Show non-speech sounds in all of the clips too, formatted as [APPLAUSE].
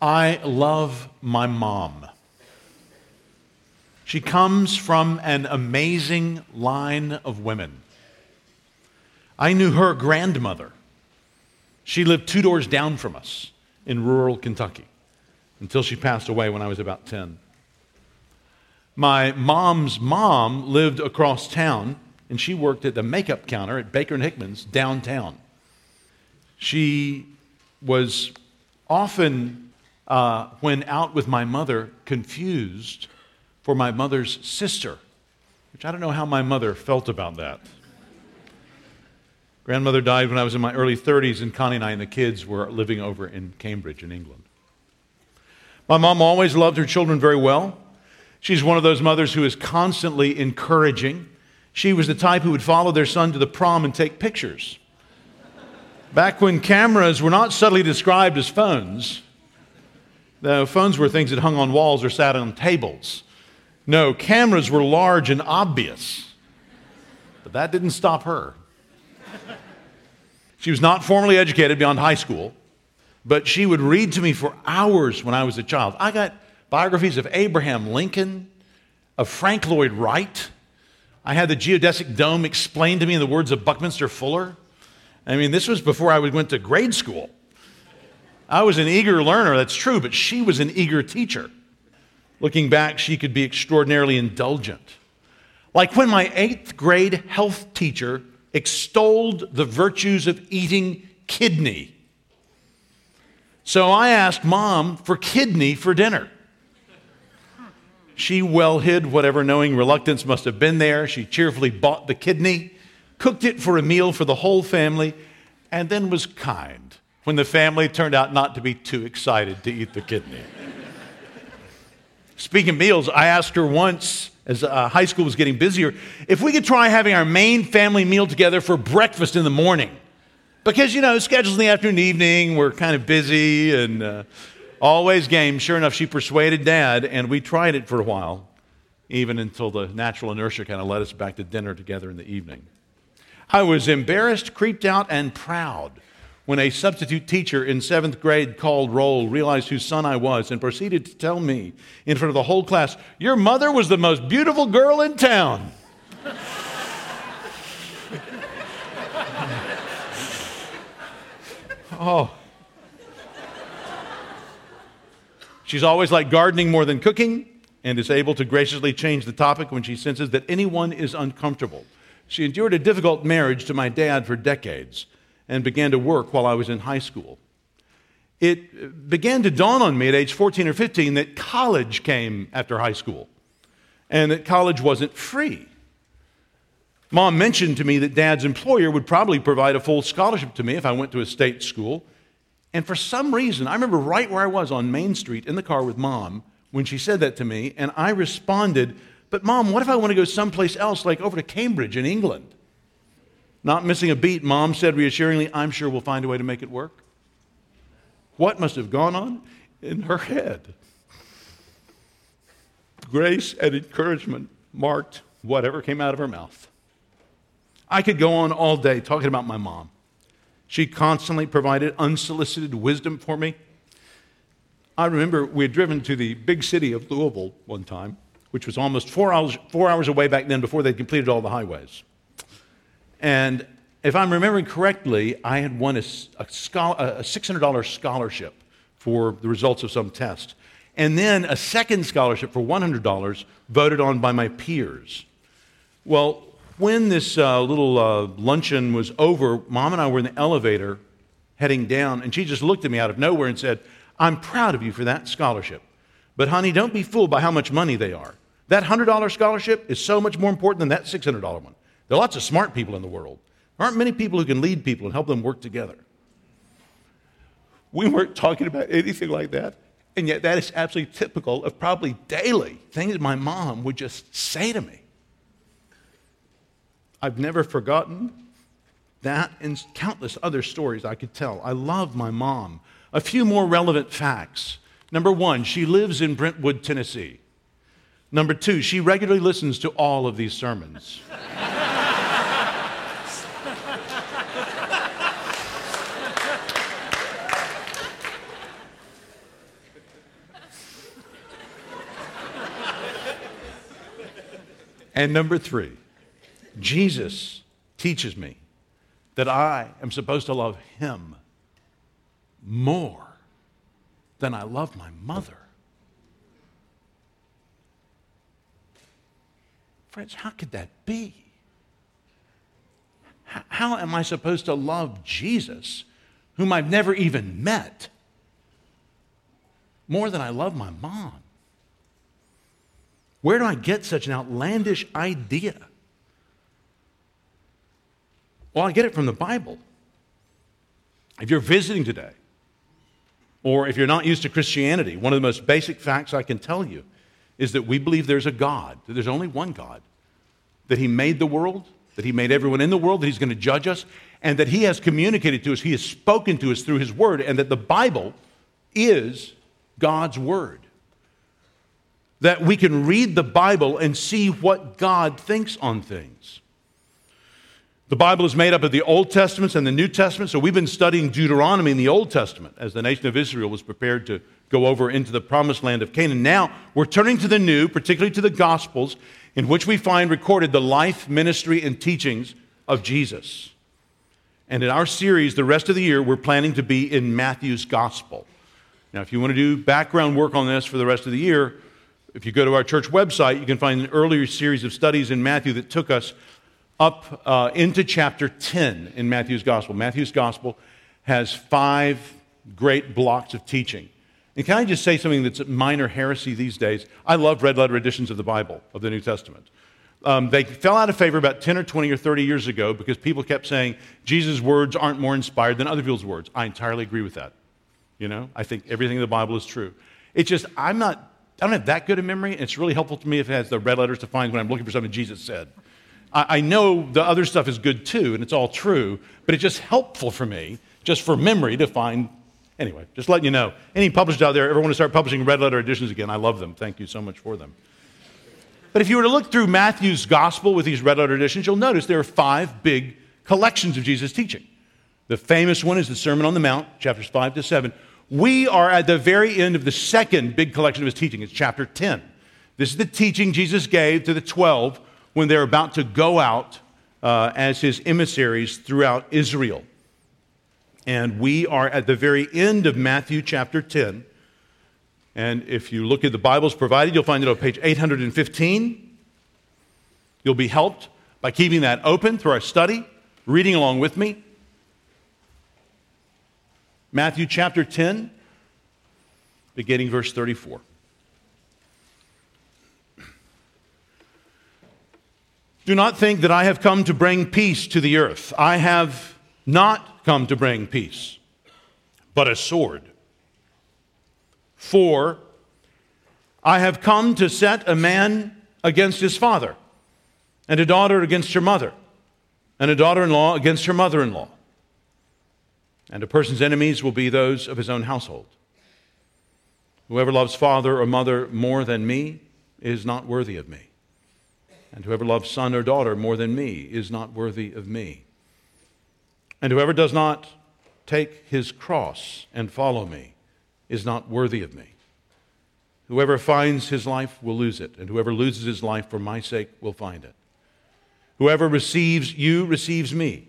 I love my mom. She comes from an amazing line of women. I knew her grandmother. She lived two doors down from us in rural Kentucky until she passed away when I was about 10. My mom's mom lived across town, and she worked at the makeup counter at Baker and Hickman's downtown. She was often, uh, when out with my mother, confused for my mother's sister, which I don't know how my mother felt about that. Grandmother died when I was in my early 30s, and Connie and I and the kids were living over in Cambridge, in England. My mom always loved her children very well. She's one of those mothers who is constantly encouraging. She was the type who would follow their son to the prom and take pictures. Back when cameras were not subtly described as phones, the phones were things that hung on walls or sat on tables. No, cameras were large and obvious. But that didn't stop her. She was not formally educated beyond high school, but she would read to me for hours when I was a child. I got biographies of Abraham Lincoln, of Frank Lloyd Wright. I had the geodesic dome explained to me in the words of Buckminster Fuller. I mean, this was before I went to grade school. I was an eager learner, that's true, but she was an eager teacher. Looking back, she could be extraordinarily indulgent. Like when my eighth grade health teacher extolled the virtues of eating kidney. So I asked mom for kidney for dinner. She well hid whatever knowing reluctance must have been there. She cheerfully bought the kidney, cooked it for a meal for the whole family, and then was kind when the family turned out not to be too excited to eat the kidney. Speaking of meals, I asked her once as uh, high school was getting busier if we could try having our main family meal together for breakfast in the morning. Because, you know, schedules in the afternoon, evening, we're kind of busy and uh, always game. Sure enough, she persuaded dad, and we tried it for a while, even until the natural inertia kind of led us back to dinner together in the evening. I was embarrassed, creeped out, and proud when a substitute teacher in seventh grade called roll realized whose son I was and proceeded to tell me in front of the whole class, Your mother was the most beautiful girl in town. [LAUGHS] oh. She's always like gardening more than cooking and is able to graciously change the topic when she senses that anyone is uncomfortable. She endured a difficult marriage to my dad for decades and began to work while I was in high school. It began to dawn on me at age 14 or 15 that college came after high school and that college wasn't free. Mom mentioned to me that dad's employer would probably provide a full scholarship to me if I went to a state school. And for some reason, I remember right where I was on Main Street in the car with mom when she said that to me, and I responded, But mom, what if I want to go someplace else, like over to Cambridge in England? Not missing a beat, mom said reassuringly, I'm sure we'll find a way to make it work. What must have gone on in her head? Grace and encouragement marked whatever came out of her mouth. I could go on all day talking about my mom. She constantly provided unsolicited wisdom for me. I remember we had driven to the big city of Louisville one time, which was almost four hours, four hours away back then before they'd completed all the highways. And if I'm remembering correctly, I had won a, a, a $600 scholarship for the results of some test. And then a second scholarship for $100 voted on by my peers. Well, when this uh, little uh, luncheon was over, mom and I were in the elevator heading down, and she just looked at me out of nowhere and said, I'm proud of you for that scholarship. But, honey, don't be fooled by how much money they are. That $100 scholarship is so much more important than that $600 one. There are lots of smart people in the world. There aren't many people who can lead people and help them work together. We weren't talking about anything like that. And yet, that is absolutely typical of probably daily things my mom would just say to me. I've never forgotten that and countless other stories I could tell. I love my mom. A few more relevant facts. Number one, she lives in Brentwood, Tennessee. Number two, she regularly listens to all of these sermons. [LAUGHS] And number three, Jesus teaches me that I am supposed to love him more than I love my mother. Friends, how could that be? How am I supposed to love Jesus, whom I've never even met, more than I love my mom? Where do I get such an outlandish idea? Well, I get it from the Bible. If you're visiting today, or if you're not used to Christianity, one of the most basic facts I can tell you is that we believe there's a God, that there's only one God, that He made the world, that He made everyone in the world, that He's going to judge us, and that He has communicated to us, He has spoken to us through His Word, and that the Bible is God's Word. That we can read the Bible and see what God thinks on things. The Bible is made up of the Old Testament and the New Testament, so we've been studying Deuteronomy in the Old Testament as the nation of Israel was prepared to go over into the promised land of Canaan. Now we're turning to the New, particularly to the Gospels, in which we find recorded the life, ministry, and teachings of Jesus. And in our series, the rest of the year, we're planning to be in Matthew's Gospel. Now, if you want to do background work on this for the rest of the year, if you go to our church website, you can find an earlier series of studies in Matthew that took us up uh, into chapter 10 in Matthew's Gospel. Matthew's Gospel has five great blocks of teaching. And can I just say something that's a minor heresy these days? I love red letter editions of the Bible, of the New Testament. Um, they fell out of favor about 10 or 20 or 30 years ago because people kept saying Jesus' words aren't more inspired than other people's words. I entirely agree with that. You know, I think everything in the Bible is true. It's just, I'm not, I don't have that good a memory. And it's really helpful to me if it has the red letters to find when I'm looking for something Jesus said. I, I know the other stuff is good too, and it's all true, but it's just helpful for me, just for memory, to find. Anyway, just letting you know. Any publishers out there ever want to start publishing red letter editions again? I love them. Thank you so much for them. But if you were to look through Matthew's gospel with these red letter editions, you'll notice there are five big collections of Jesus' teaching. The famous one is the Sermon on the Mount, chapters 5 to 7. We are at the very end of the second big collection of his teaching. It's chapter 10. This is the teaching Jesus gave to the 12 when they're about to go out uh, as his emissaries throughout Israel. And we are at the very end of Matthew chapter 10. And if you look at the Bibles provided, you'll find it on page 815. You'll be helped by keeping that open through our study, reading along with me. Matthew chapter 10, beginning verse 34. Do not think that I have come to bring peace to the earth. I have not come to bring peace, but a sword. For I have come to set a man against his father, and a daughter against her mother, and a daughter in law against her mother in law. And a person's enemies will be those of his own household. Whoever loves father or mother more than me is not worthy of me. And whoever loves son or daughter more than me is not worthy of me. And whoever does not take his cross and follow me is not worthy of me. Whoever finds his life will lose it, and whoever loses his life for my sake will find it. Whoever receives you receives me,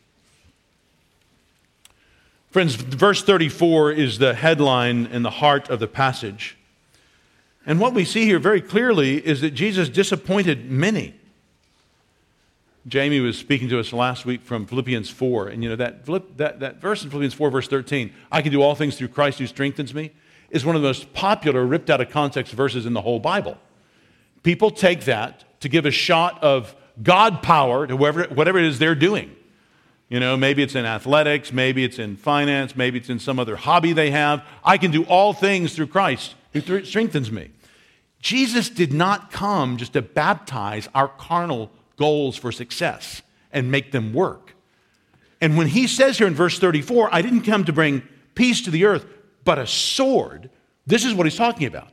Friends, verse 34 is the headline and the heart of the passage. And what we see here very clearly is that Jesus disappointed many. Jamie was speaking to us last week from Philippians 4, and you know that, that, that verse in Philippians 4, verse 13, I can do all things through Christ who strengthens me, is one of the most popular, ripped out of context verses in the whole Bible. People take that to give a shot of God power to whatever it is they're doing. You know, maybe it's in athletics, maybe it's in finance, maybe it's in some other hobby they have. I can do all things through Christ who strengthens me. Jesus did not come just to baptize our carnal goals for success and make them work. And when he says here in verse 34, I didn't come to bring peace to the earth, but a sword, this is what he's talking about.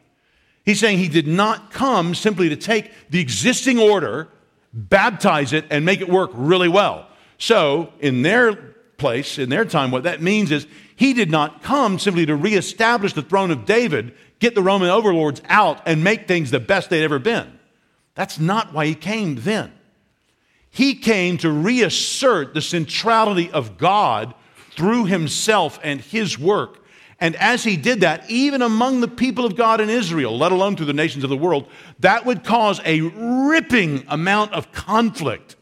He's saying he did not come simply to take the existing order, baptize it, and make it work really well. So, in their place, in their time, what that means is he did not come simply to reestablish the throne of David, get the Roman overlords out, and make things the best they'd ever been. That's not why he came then. He came to reassert the centrality of God through himself and his work. And as he did that, even among the people of God in Israel, let alone through the nations of the world, that would cause a ripping amount of conflict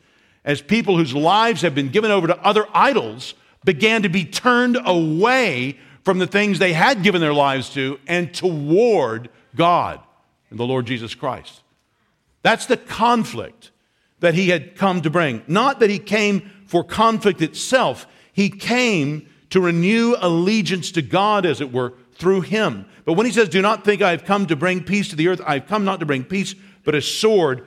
as people whose lives have been given over to other idols began to be turned away from the things they had given their lives to and toward God and the Lord Jesus Christ. That's the conflict that he had come to bring. Not that he came for conflict itself, he came to renew allegiance to God, as it were, through him. But when he says, Do not think I have come to bring peace to the earth, I have come not to bring peace, but a sword.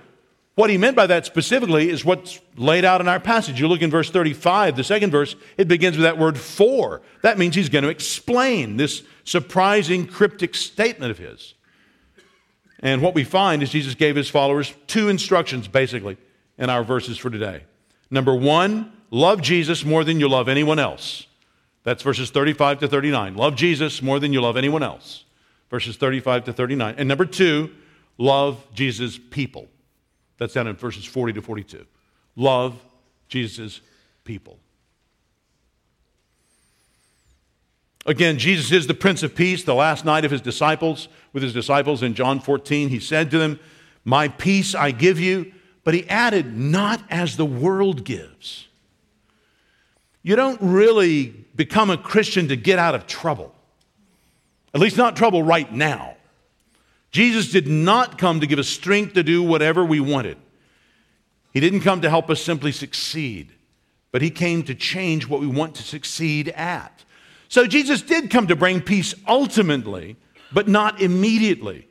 What he meant by that specifically is what's laid out in our passage. You look in verse 35, the second verse, it begins with that word for. That means he's going to explain this surprising cryptic statement of his. And what we find is Jesus gave his followers two instructions, basically in our verses for today. Number one, love Jesus more than you love anyone else. That's verses 35 to 39. Love Jesus more than you love anyone else. Verses 35 to 39. And number two, love Jesus' people. That's down in verses 40 to 42. Love Jesus' people. Again, Jesus is the Prince of Peace. The last night of his disciples, with his disciples in John 14, he said to them, My peace I give you but he added, not as the world gives. You don't really become a Christian to get out of trouble, at least not trouble right now. Jesus did not come to give us strength to do whatever we wanted. He didn't come to help us simply succeed, but He came to change what we want to succeed at. So Jesus did come to bring peace ultimately, but not immediately.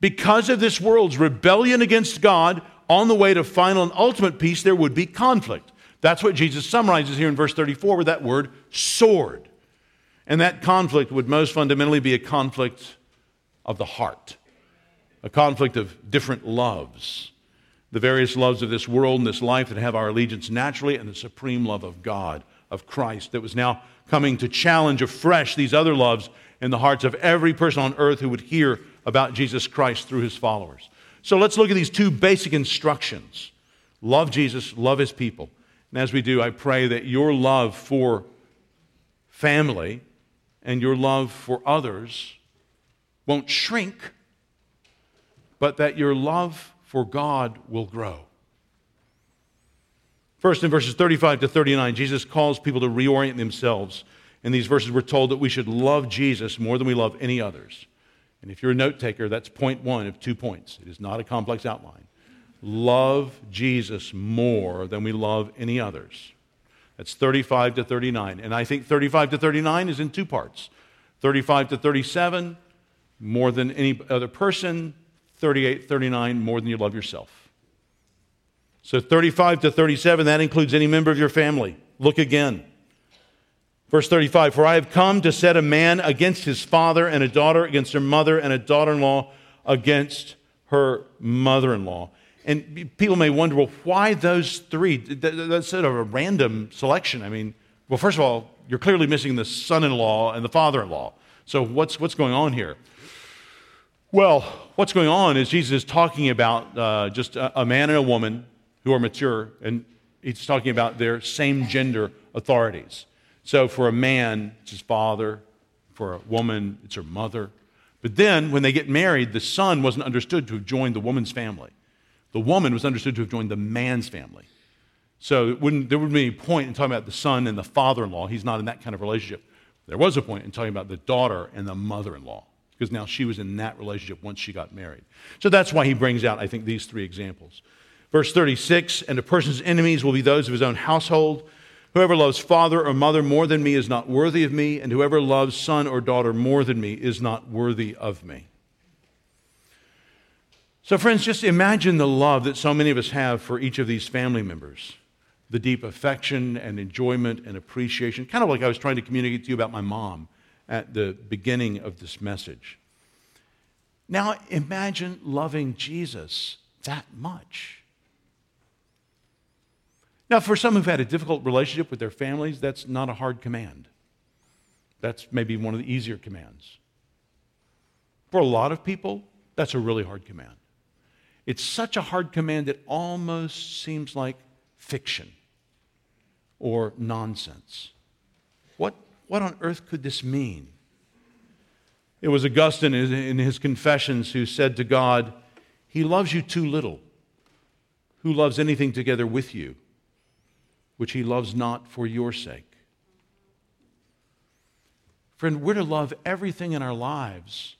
Because of this world's rebellion against God, on the way to final and ultimate peace, there would be conflict. That's what Jesus summarizes here in verse 34 with that word sword. And that conflict would most fundamentally be a conflict of the heart, a conflict of different loves. The various loves of this world and this life that have our allegiance naturally, and the supreme love of God, of Christ, that was now coming to challenge afresh these other loves in the hearts of every person on earth who would hear about Jesus Christ through his followers. So let's look at these two basic instructions love Jesus, love his people. And as we do, I pray that your love for family and your love for others won't shrink, but that your love for God will grow. First, in verses 35 to 39, Jesus calls people to reorient themselves. In these verses, we're told that we should love Jesus more than we love any others. And if you're a note taker, that's point one of two points. It is not a complex outline. Love Jesus more than we love any others. That's 35 to 39. And I think 35 to 39 is in two parts 35 to 37, more than any other person. 38, 39, more than you love yourself. So 35 to 37, that includes any member of your family. Look again. Verse 35 For I have come to set a man against his father, and a daughter against her mother, and a daughter in law against her mother in law. And people may wonder, well, why those three? That's sort of a random selection. I mean, well, first of all, you're clearly missing the son in law and the father in law. So, what's, what's going on here? Well, what's going on is Jesus is talking about uh, just a, a man and a woman who are mature, and he's talking about their same gender authorities. So for a man, it's his father. For a woman, it's her mother. But then when they get married, the son wasn't understood to have joined the woman's family. The woman was understood to have joined the man's family. So wouldn't, there wouldn't be any point in talking about the son and the father in law. He's not in that kind of relationship. There was a point in talking about the daughter and the mother in law, because now she was in that relationship once she got married. So that's why he brings out, I think, these three examples. Verse 36 And a person's enemies will be those of his own household. Whoever loves father or mother more than me is not worthy of me, and whoever loves son or daughter more than me is not worthy of me. So, friends, just imagine the love that so many of us have for each of these family members the deep affection and enjoyment and appreciation, kind of like I was trying to communicate to you about my mom at the beginning of this message. Now, imagine loving Jesus that much. Now, for some who've had a difficult relationship with their families, that's not a hard command. That's maybe one of the easier commands. For a lot of people, that's a really hard command. It's such a hard command that almost seems like fiction or nonsense. What, on earth could this mean? It was Augustine in his Confessions who said to God, He loves you too little. Who loves anything together with you, which he loves not for your sake? Friend, we're to love everything in our lives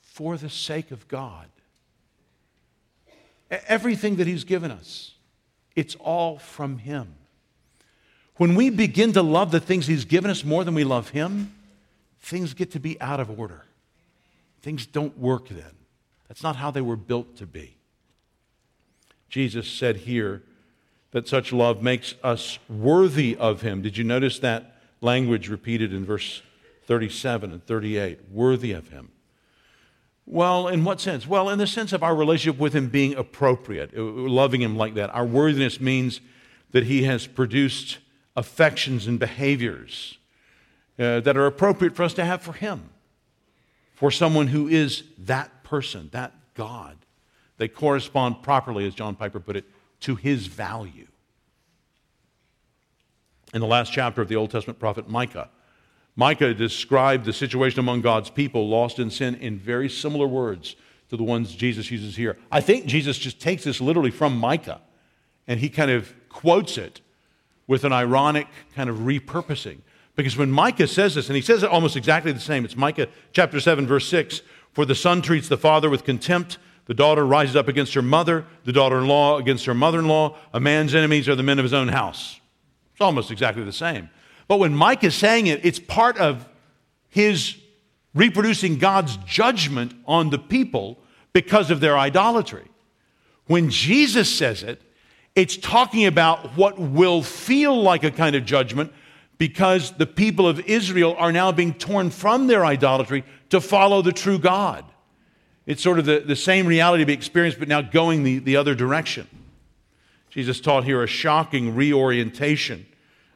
for the sake of God. Everything that He's given us, it's all from Him. When we begin to love the things He's given us more than we love Him, things get to be out of order. Things don't work then. That's not how they were built to be. Jesus said here that such love makes us worthy of Him. Did you notice that language repeated in verse 37 and 38? Worthy of Him. Well, in what sense? Well, in the sense of our relationship with Him being appropriate, loving Him like that. Our worthiness means that He has produced affections and behaviors uh, that are appropriate for us to have for Him, for someone who is that person, that God. They correspond properly, as John Piper put it, to His value. In the last chapter of the Old Testament prophet Micah, Micah described the situation among God's people lost in sin in very similar words to the ones Jesus uses here. I think Jesus just takes this literally from Micah and he kind of quotes it with an ironic kind of repurposing. Because when Micah says this, and he says it almost exactly the same, it's Micah chapter 7, verse 6 For the son treats the father with contempt, the daughter rises up against her mother, the daughter in law against her mother in law. A man's enemies are the men of his own house. It's almost exactly the same. But when Micah is saying it, it's part of his reproducing God's judgment on the people because of their idolatry. When Jesus says it, it's talking about what will feel like a kind of judgment because the people of Israel are now being torn from their idolatry to follow the true God. It's sort of the, the same reality to be experienced, but now going the, the other direction. Jesus taught here a shocking reorientation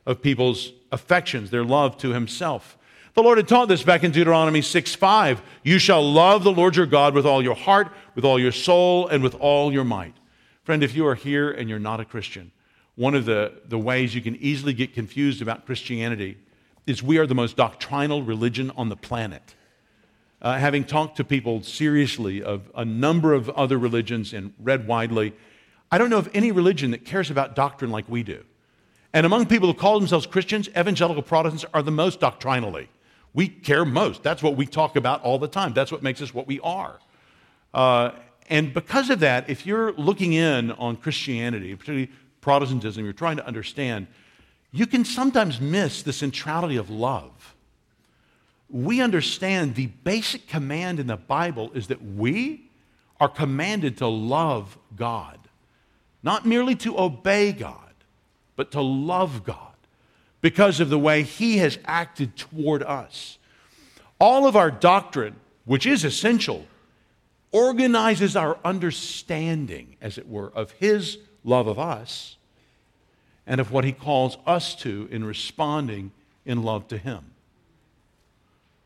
of people's affections, their love to himself. The Lord had taught this back in Deuteronomy 6 5. You shall love the Lord your God with all your heart, with all your soul, and with all your might. Friend, if you are here and you're not a Christian, one of the, the ways you can easily get confused about Christianity is we are the most doctrinal religion on the planet. Uh, having talked to people seriously of a number of other religions and read widely, I don't know of any religion that cares about doctrine like we do. And among people who call themselves Christians, evangelical Protestants are the most doctrinally. We care most. That's what we talk about all the time. That's what makes us what we are. Uh, and because of that, if you're looking in on Christianity, particularly Protestantism, you're trying to understand, you can sometimes miss the centrality of love. We understand the basic command in the Bible is that we are commanded to love God, not merely to obey God but to love God because of the way He has acted toward us. All of our doctrine, which is essential, organizes our understanding, as it were, of His love of us and of what He calls us to in responding in love to Him.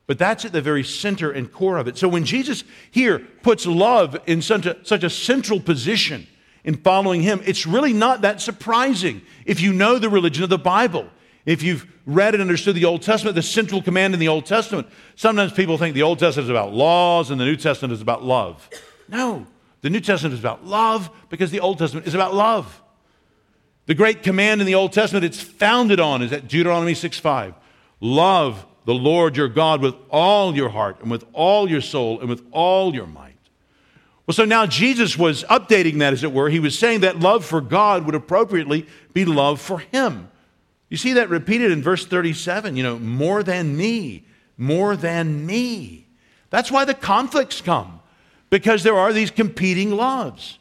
But that's at the very center and core of it. So when Jesus here puts love in such a, such a central position, in following him, it's really not that surprising if you know the religion of the Bible. If you've read and understood the Old Testament, the central command in the Old Testament, sometimes people think the Old Testament is about laws and the New Testament is about love. No, the New Testament is about love because the Old Testament is about love. The great command in the Old Testament it's founded on is at Deuteronomy 6:5. Love the Lord your God with all your heart and with all your soul and with all your might. Well, so now Jesus was updating that, as it were. He was saying that love for God would appropriately be love for Him. You see that repeated in verse 37, you know, more than me, more than me. That's why the conflicts come. because there are these competing loves.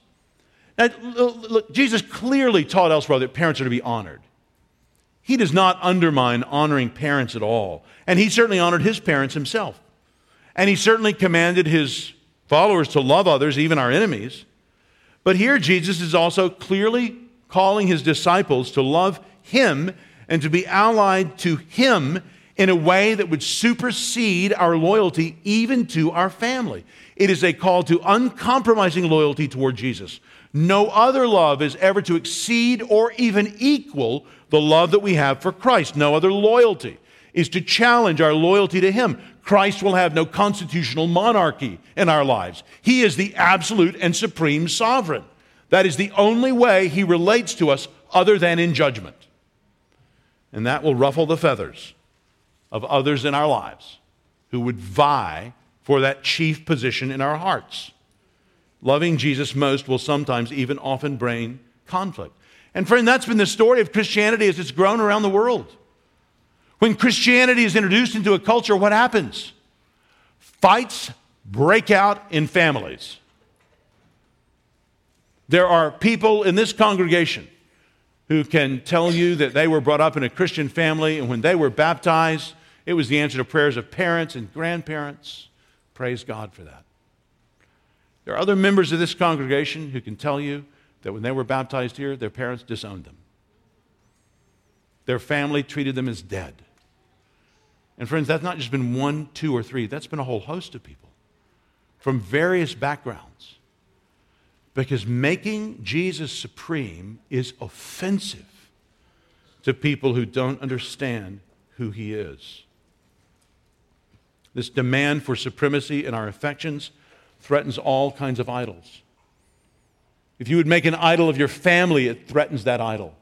Now, look, Jesus clearly taught elsewhere that parents are to be honored. He does not undermine honoring parents at all. And he certainly honored his parents himself. And he certainly commanded his followers to love others, even our enemies. But here, Jesus is also clearly calling his disciples to love him and to be allied to him in a way that would supersede our loyalty even to our family. It is a call to uncompromising loyalty toward Jesus. No other love is ever to exceed or even equal the love that we have for Christ. No other loyalty is to challenge our loyalty to Him. Christ will have no constitutional monarchy in our lives. He is the absolute and supreme sovereign. That is the only way He relates to us other than in judgment. And that will ruffle the feathers of others in our lives who would vie for that chief position in our hearts. Loving Jesus most will sometimes even often bring conflict. And friend, that's been the story of Christianity as it's grown around the world. When Christianity is introduced into a culture, what happens? Fights break out in families. There are people in this congregation who can tell you that they were brought up in a Christian family, and when they were baptized, it was the answer to prayers of parents and grandparents. Praise God for that. There are other members of this congregation who can tell you that when they were baptized here, their parents disowned them. Their family treated them as dead. And friends, that's not just been one, two, or three, that's been a whole host of people from various backgrounds. Because making Jesus supreme is offensive to people who don't understand who he is. This demand for supremacy in our affections threatens all kinds of idols. If you would make an idol of your family, it threatens that idol.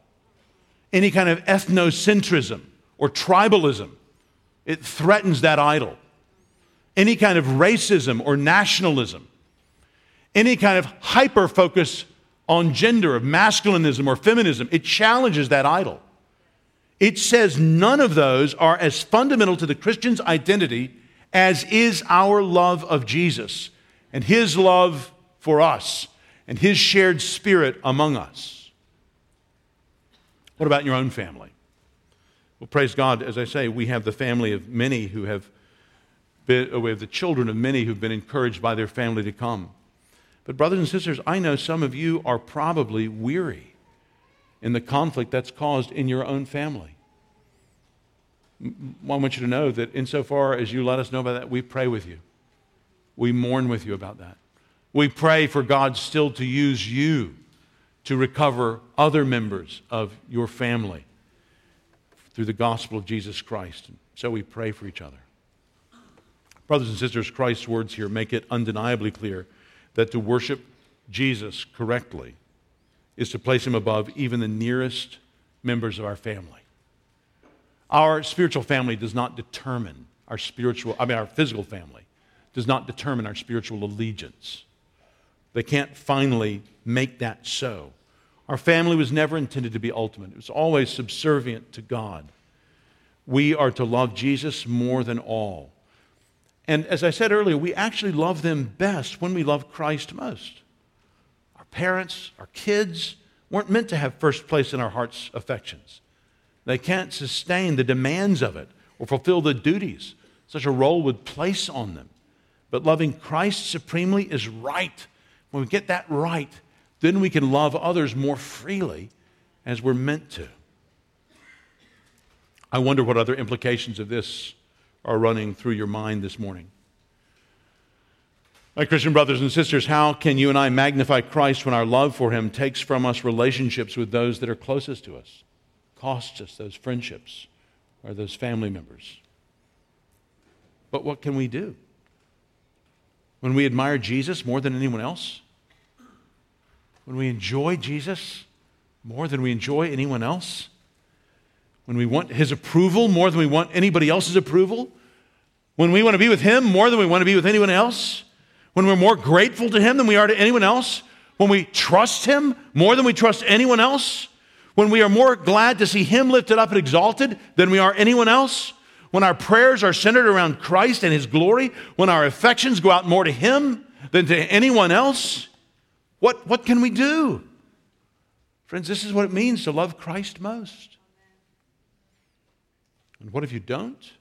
Any kind of ethnocentrism or tribalism, it threatens that idol. Any kind of racism or nationalism, any kind of hyper focus on gender, of masculinism or feminism, it challenges that idol. It says none of those are as fundamental to the Christian's identity as is our love of Jesus and his love for us and his shared spirit among us. What about your own family? Well, praise God, as I say, we have the family of many who have been, uh, we have the children of many who've been encouraged by their family to come. But, brothers and sisters, I know some of you are probably weary in the conflict that's caused in your own family. I want you to know that insofar as you let us know about that, we pray with you. We mourn with you about that. We pray for God still to use you to recover other members of your family through the gospel of Jesus Christ. So we pray for each other. Brothers and sisters, Christ's words here make it undeniably clear that to worship Jesus correctly is to place him above even the nearest members of our family. Our spiritual family does not determine our spiritual, I mean, our physical family does not determine our spiritual allegiance. They can't finally make that so. Our family was never intended to be ultimate, it was always subservient to God. We are to love Jesus more than all. And as I said earlier, we actually love them best when we love Christ most. Our parents, our kids weren't meant to have first place in our heart's affections. They can't sustain the demands of it or fulfill the duties such a role would place on them. But loving Christ supremely is right when we get that right, then we can love others more freely as we're meant to. I wonder what other implications of this are running through your mind this morning. My Christian brothers and sisters, how can you and I magnify Christ when our love for him takes from us relationships with those that are closest to us, costs us those friendships or those family members? But what can we do? When we admire Jesus more than anyone else? When we enjoy Jesus more than we enjoy anyone else? When we want his approval more than we want anybody else's approval? When we want to be with him more than we want to be with anyone else? When we're more grateful to him than we are to anyone else? When we trust him more than we trust anyone else? When we are more glad to see him lifted up and exalted than we are anyone else? when our prayers are centered around Christ and His glory, when our affections go out more to Him than to anyone else, what, what can we do? Friends, this is what it means to love Christ most. And what if you don't?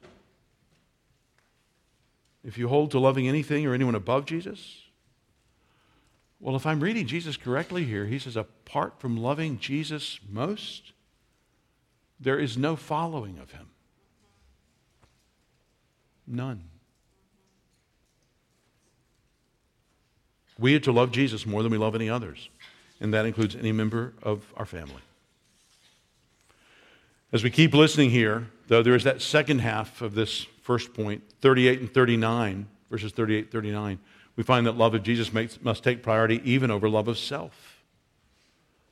If you hold to loving anything or anyone above Jesus? Well, if I'm reading Jesus correctly here, he says, apart from loving Jesus most, there is no following of him. None. We are to love Jesus more than we love any others, and that includes any member of our family. As we keep listening here, though, there is that second half of this first point, 38 and 39, verses 38 39. We find that love of Jesus makes, must take priority even over love of self.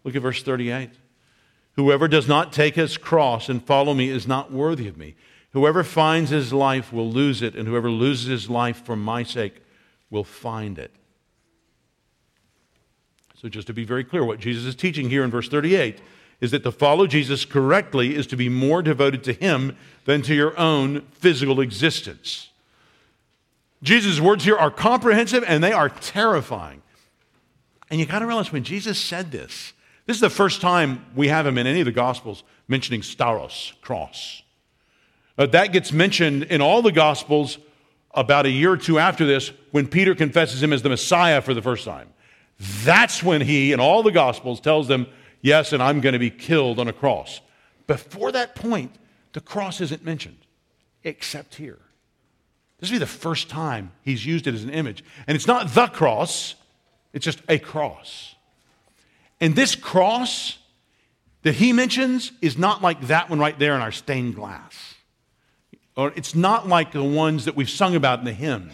Look at verse 38. Whoever does not take his cross and follow me is not worthy of me. Whoever finds his life will lose it, and whoever loses his life for my sake will find it. So, just to be very clear, what Jesus is teaching here in verse 38 is that to follow Jesus correctly is to be more devoted to him than to your own physical existence. Jesus' words here are comprehensive and they are terrifying. And you got to realize when Jesus said this, this is the first time we have him in any of the Gospels mentioning stauros, cross. Uh, that gets mentioned in all the Gospels about a year or two after this when Peter confesses him as the Messiah for the first time. That's when he, in all the Gospels, tells them, Yes, and I'm going to be killed on a cross. Before that point, the cross isn't mentioned, except here. This will be the first time he's used it as an image. And it's not the cross, it's just a cross. And this cross that he mentions is not like that one right there in our stained glass. Or it's not like the ones that we've sung about in the hymns.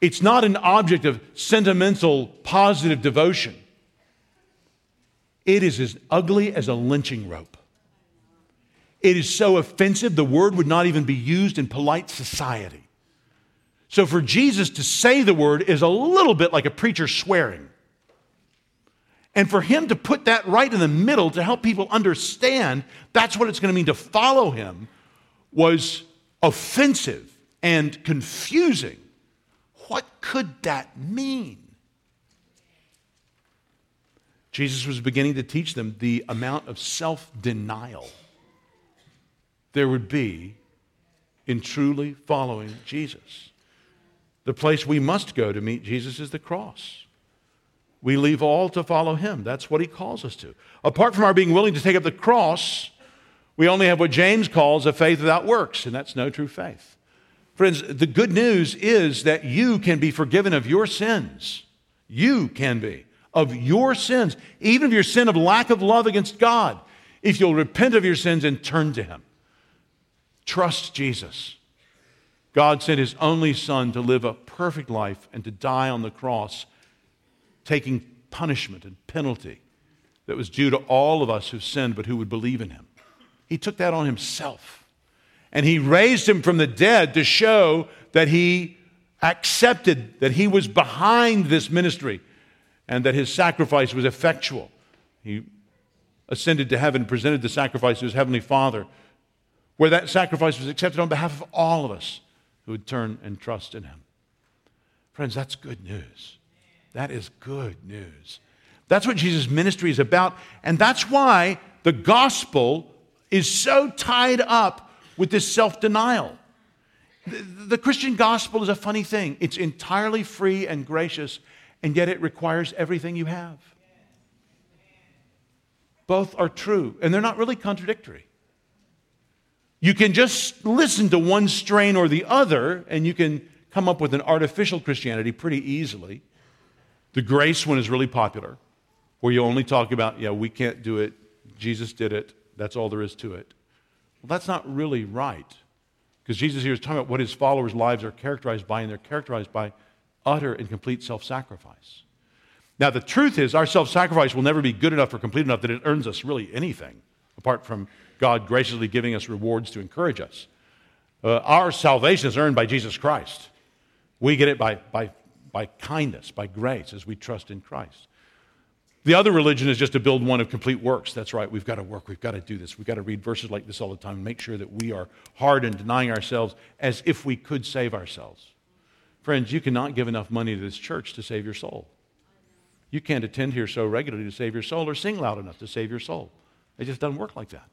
It's not an object of sentimental, positive devotion. It is as ugly as a lynching rope. It is so offensive, the word would not even be used in polite society. So for Jesus to say the word is a little bit like a preacher swearing. And for him to put that right in the middle to help people understand that's what it's going to mean to follow him was offensive and confusing. What could that mean? Jesus was beginning to teach them the amount of self denial there would be in truly following Jesus. The place we must go to meet Jesus is the cross. We leave all to follow him. That's what he calls us to. Apart from our being willing to take up the cross, we only have what James calls a faith without works, and that's no true faith. Friends, the good news is that you can be forgiven of your sins. You can be of your sins, even of your sin of lack of love against God, if you'll repent of your sins and turn to Him. Trust Jesus. God sent His only Son to live a perfect life and to die on the cross, taking punishment and penalty that was due to all of us who sinned but who would believe in Him. He took that on Himself. And He raised Him from the dead to show that He accepted that He was behind this ministry and that his sacrifice was effectual. He ascended to heaven, presented the sacrifice to his heavenly Father, where that sacrifice was accepted on behalf of all of us who would turn and trust in him. Friends, that's good news. That is good news. That's what Jesus' ministry is about, and that's why the gospel is so tied up with this self denial. The, the Christian gospel is a funny thing. It's entirely free and gracious, and yet it requires everything you have. Both are true, and they're not really contradictory. You can just listen to one strain or the other, and you can come up with an artificial Christianity pretty easily. The grace one is really popular, where you only talk about, yeah, we can't do it, Jesus did it, that's all there is to it. Well, that's not really right. Because Jesus here is talking about what his followers' lives are characterized by, and they're characterized by utter and complete self sacrifice. Now, the truth is, our self sacrifice will never be good enough or complete enough that it earns us really anything, apart from God graciously giving us rewards to encourage us. Uh, our salvation is earned by Jesus Christ. We get it by, by, by kindness, by grace, as we trust in Christ. The other religion is just to build one of complete works. That's right. We've got to work. We've got to do this. We've got to read verses like this all the time and make sure that we are hard and denying ourselves as if we could save ourselves. Friends, you cannot give enough money to this church to save your soul. You can't attend here so regularly to save your soul or sing loud enough to save your soul. It just doesn't work like that.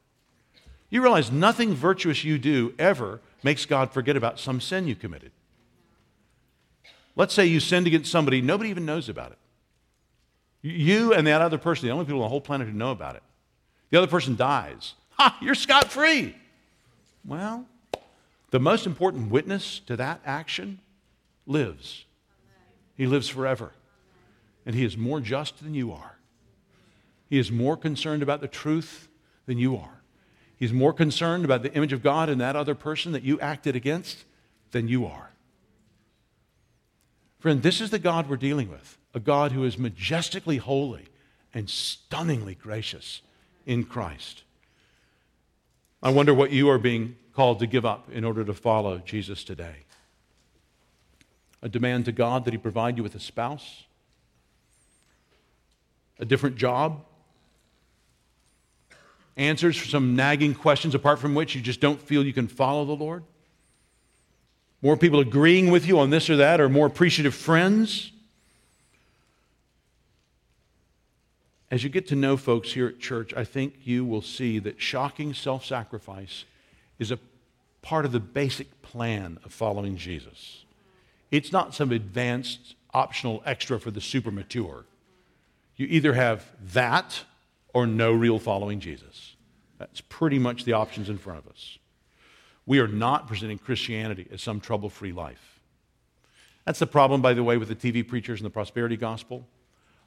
You realize nothing virtuous you do ever makes God forget about some sin you committed. Let's say you sinned against somebody, nobody even knows about it. You and that other person, the only people on the whole planet who know about it. The other person dies. Ha, you're scot free. Well, the most important witness to that action lives. He lives forever. And he is more just than you are. He is more concerned about the truth than you are. He's more concerned about the image of God in that other person that you acted against than you are. Friend, this is the God we're dealing with a God who is majestically holy and stunningly gracious in Christ. I wonder what you are being called to give up in order to follow Jesus today. A demand to God that He provide you with a spouse, a different job, answers for some nagging questions apart from which you just don't feel you can follow the Lord. More people agreeing with you on this or that, or more appreciative friends. As you get to know folks here at church, I think you will see that shocking self sacrifice is a part of the basic plan of following Jesus. It's not some advanced optional extra for the super mature. You either have that or no real following Jesus. That's pretty much the options in front of us. We are not presenting Christianity as some trouble free life. That's the problem, by the way, with the TV preachers and the prosperity gospel.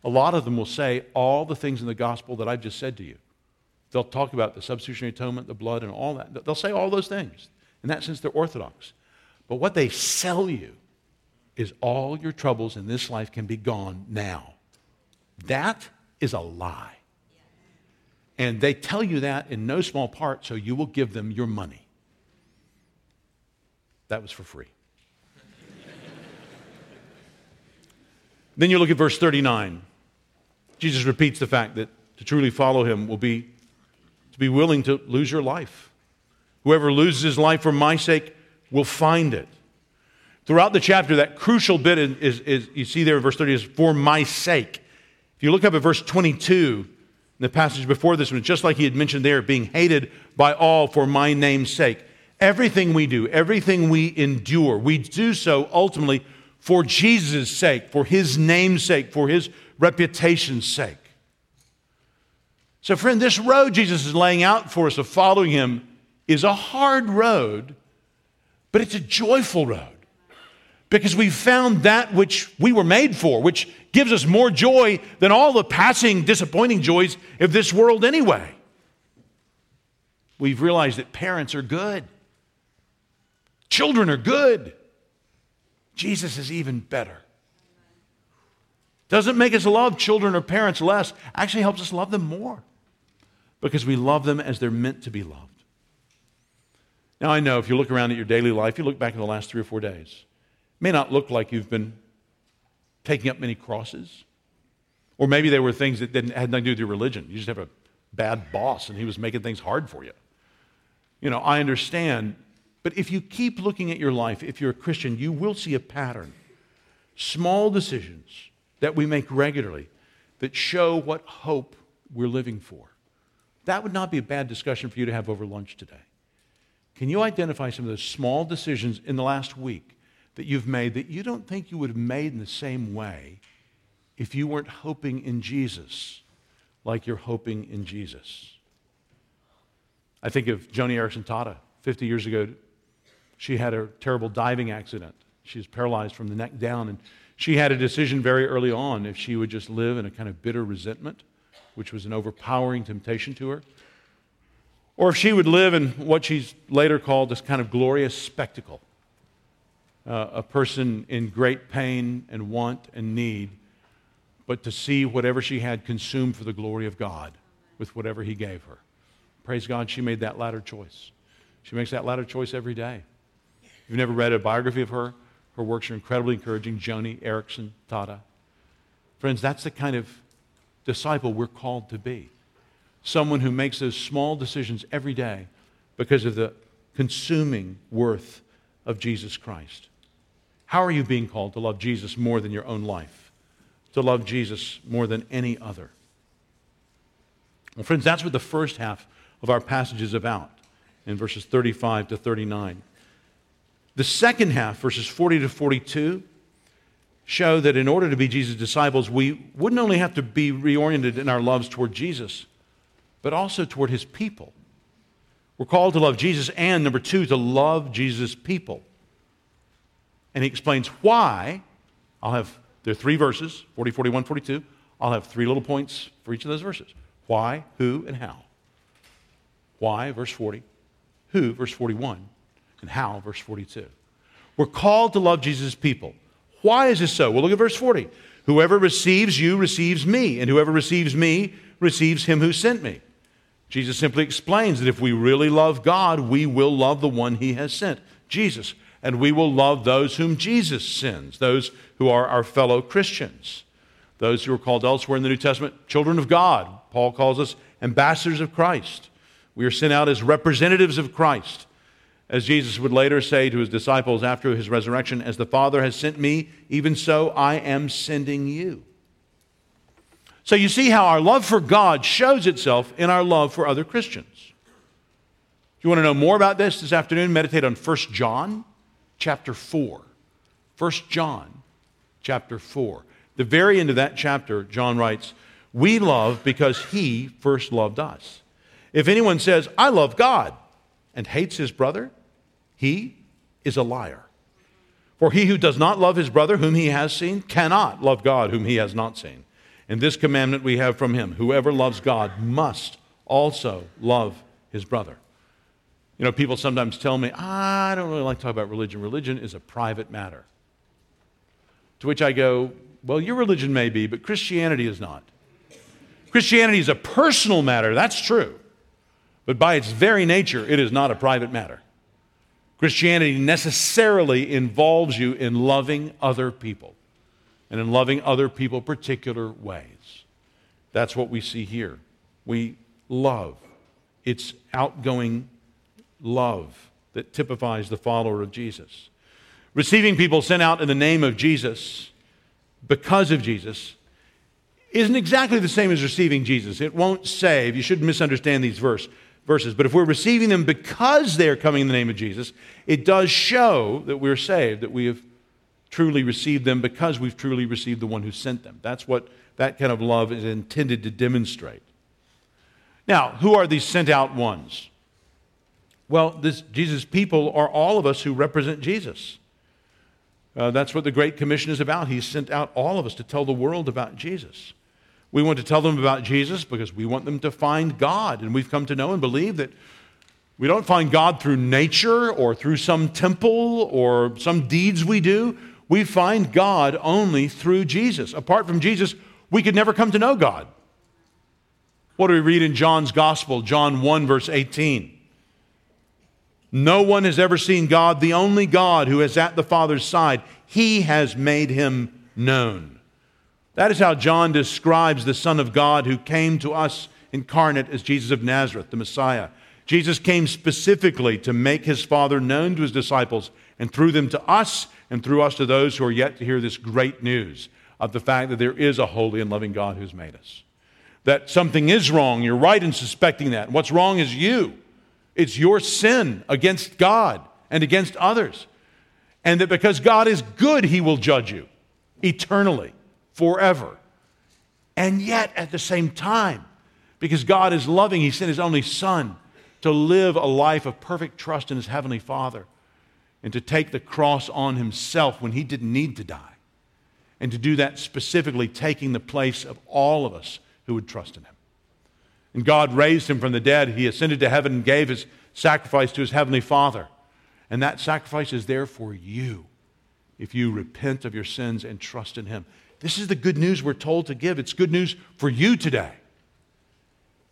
A lot of them will say all the things in the gospel that I've just said to you. They'll talk about the substitutionary atonement, the blood, and all that. They'll say all those things. In that sense, they're orthodox. But what they sell you is all your troubles in this life can be gone now. That is a lie. And they tell you that in no small part so you will give them your money. That was for free. [LAUGHS] then you look at verse 39. Jesus repeats the fact that to truly follow him will be to be willing to lose your life. Whoever loses his life for my sake will find it. Throughout the chapter, that crucial bit is, is, is, you see there in verse 30 is for my sake. If you look up at verse 22, in the passage before this one, just like he had mentioned there, being hated by all for my name's sake. Everything we do, everything we endure, we do so ultimately for Jesus' sake, for his name's sake, for his reputation's sake. So, friend, this road Jesus is laying out for us of following him is a hard road, but it's a joyful road because we found that which we were made for, which gives us more joy than all the passing disappointing joys of this world anyway. We've realized that parents are good, children are good. Jesus is even better. Doesn't make us love children or parents less, actually helps us love them more because we love them as they're meant to be loved. Now, I know if you look around at your daily life, you look back in the last three or four days, may not look like you've been taking up many crosses. Or maybe there were things that didn't, had nothing to do with your religion. You just have a bad boss and he was making things hard for you. You know, I understand. But if you keep looking at your life, if you're a Christian, you will see a pattern. Small decisions that we make regularly that show what hope we're living for. That would not be a bad discussion for you to have over lunch today. Can you identify some of those small decisions in the last week that you've made that you don't think you would have made in the same way if you weren't hoping in Jesus like you're hoping in Jesus? I think of Joni Eareckson Tada. 50 years ago, she had a terrible diving accident. She was paralyzed from the neck down, and she had a decision very early on if she would just live in a kind of bitter resentment, which was an overpowering temptation to her, or if she would live in what she's later called this kind of glorious spectacle. Uh, a person in great pain and want and need, but to see whatever she had consumed for the glory of God with whatever He gave her. Praise God, she made that latter choice. She makes that latter choice every day. If You've never read a biography of her? Her works are incredibly encouraging. Joni Eareckson Tada. Friends, that's the kind of disciple we're called to be. Someone who makes those small decisions every day because of the consuming worth of Jesus Christ. How are you being called to love Jesus more than your own life? To love Jesus more than any other? Well, friends, that's what the first half of our passage is about in verses 35 to 39. The second half, verses 40 to 42, show that in order to be Jesus' disciples, we wouldn't only have to be reoriented in our loves toward Jesus, but also toward his people. We're called to love Jesus, and number two, to love Jesus' people. And he explains why. I'll have, there are three verses 40, 41, 42. I'll have three little points for each of those verses why, who, and how. Why, verse 40. Who, verse 41. And how, verse 42. We're called to love Jesus' people. Why is this so? Well, look at verse 40. Whoever receives you receives me, and whoever receives me receives him who sent me. Jesus simply explains that if we really love God, we will love the one he has sent, Jesus and we will love those whom Jesus sends, those who are our fellow Christians, those who are called elsewhere in the New Testament children of God. Paul calls us ambassadors of Christ. We are sent out as representatives of Christ. As Jesus would later say to his disciples after his resurrection, As the Father has sent me, even so I am sending you. So you see how our love for God shows itself in our love for other Christians. If you want to know more about this this afternoon, meditate on 1 John chapter 4. 1 John chapter 4. The very end of that chapter, John writes, We love because he first loved us. If anyone says, I love God, and hates his brother, he is a liar. For he who does not love his brother whom he has seen cannot love God whom he has not seen. And this commandment we have from him whoever loves God must also love his brother. You know, people sometimes tell me, I don't really like to talk about religion. Religion is a private matter. To which I go, Well, your religion may be, but Christianity is not. Christianity is a personal matter, that's true. But by its very nature, it is not a private matter. Christianity necessarily involves you in loving other people and in loving other people particular ways. That's what we see here. We love. It's outgoing love that typifies the follower of Jesus. Receiving people sent out in the name of Jesus because of Jesus isn't exactly the same as receiving Jesus. It won't save. You shouldn't misunderstand these verse, verses. But if we're receiving them because they're coming in the name of Jesus, it does show that we're saved, that we have truly received them because we've truly received the one who sent them. That's what that kind of love is intended to demonstrate. Now, who are these sent out ones? Well, this Jesus' people are all of us who represent Jesus. Uh, that's what the Great Commission is about. He sent out all of us to tell the world about Jesus. We want to tell them about Jesus because we want them to find God. And we've come to know and believe that we don't find God through nature or through some temple or some deeds we do. We find God only through Jesus. Apart from Jesus, we could never come to know God. What do we read in John's Gospel, John 1, verse 18? No one has ever seen God, the only God who is at the Father's side. He has made him known. That is how John describes the Son of God who came to us incarnate as Jesus of Nazareth, the Messiah. Jesus came specifically to make his Father known to his disciples and through them to us and through us to those who are yet to hear this great news of the fact that there is a holy and loving God who's made us. That something is wrong. You're right in suspecting that. What's wrong is you. It's your sin against God and against others. And that because God is good, He will judge you eternally, forever. And yet, at the same time, because God is loving, He sent His only Son to live a life of perfect trust in His Heavenly Father and to take the cross on Himself when He didn't need to die. And to do that specifically, taking the place of all of us who would trust in Him. And God raised him from the dead. He ascended to heaven and gave his sacrifice to his heavenly Father. And that sacrifice is there for you if you repent of your sins and trust in him. This is the good news we're told to give. It's good news for you today.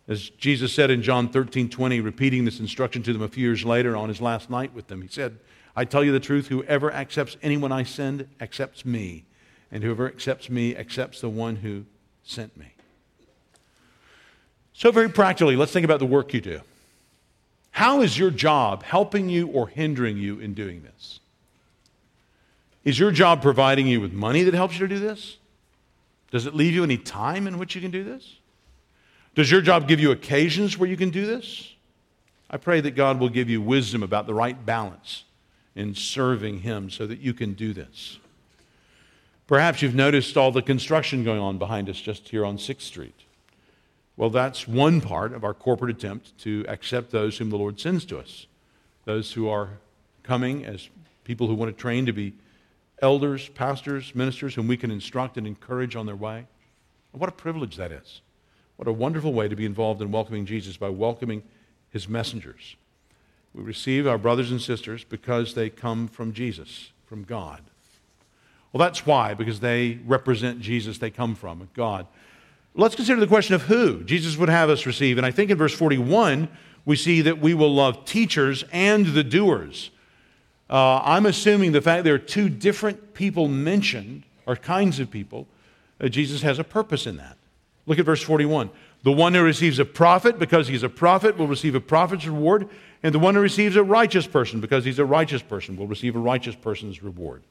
As Jesus said in John 13 20, repeating this instruction to them a few years later on his last night with them, he said, I tell you the truth, whoever accepts anyone I send accepts me, and whoever accepts me accepts the one who sent me. So, very practically, let's think about the work you do. How is your job helping you or hindering you in doing this? Is your job providing you with money that helps you to do this? Does it leave you any time in which you can do this? Does your job give you occasions where you can do this? I pray that God will give you wisdom about the right balance in serving Him so that you can do this. Perhaps you've noticed all the construction going on behind us just here on 6th Street. Well, that's one part of our corporate attempt to accept those whom the Lord sends to us, those who are coming as people who want to train to be elders, pastors, ministers whom we can instruct and encourage on their way. What a privilege that is. What a wonderful way to be involved in welcoming Jesus by welcoming his messengers. We receive our brothers and sisters because they come from Jesus, from God. Well, that's why, because they represent Jesus, they come from God. Let's consider the question of who Jesus would have us receive. And I think in verse 41, we see that we will love teachers and the doers. Uh, I'm assuming the fact there are two different people mentioned, or kinds of people, uh, Jesus has a purpose in that. Look at verse 41. The one who receives a prophet because he's a prophet will receive a prophet's reward, and the one who receives a righteous person because he's a righteous person will receive a righteous person's reward.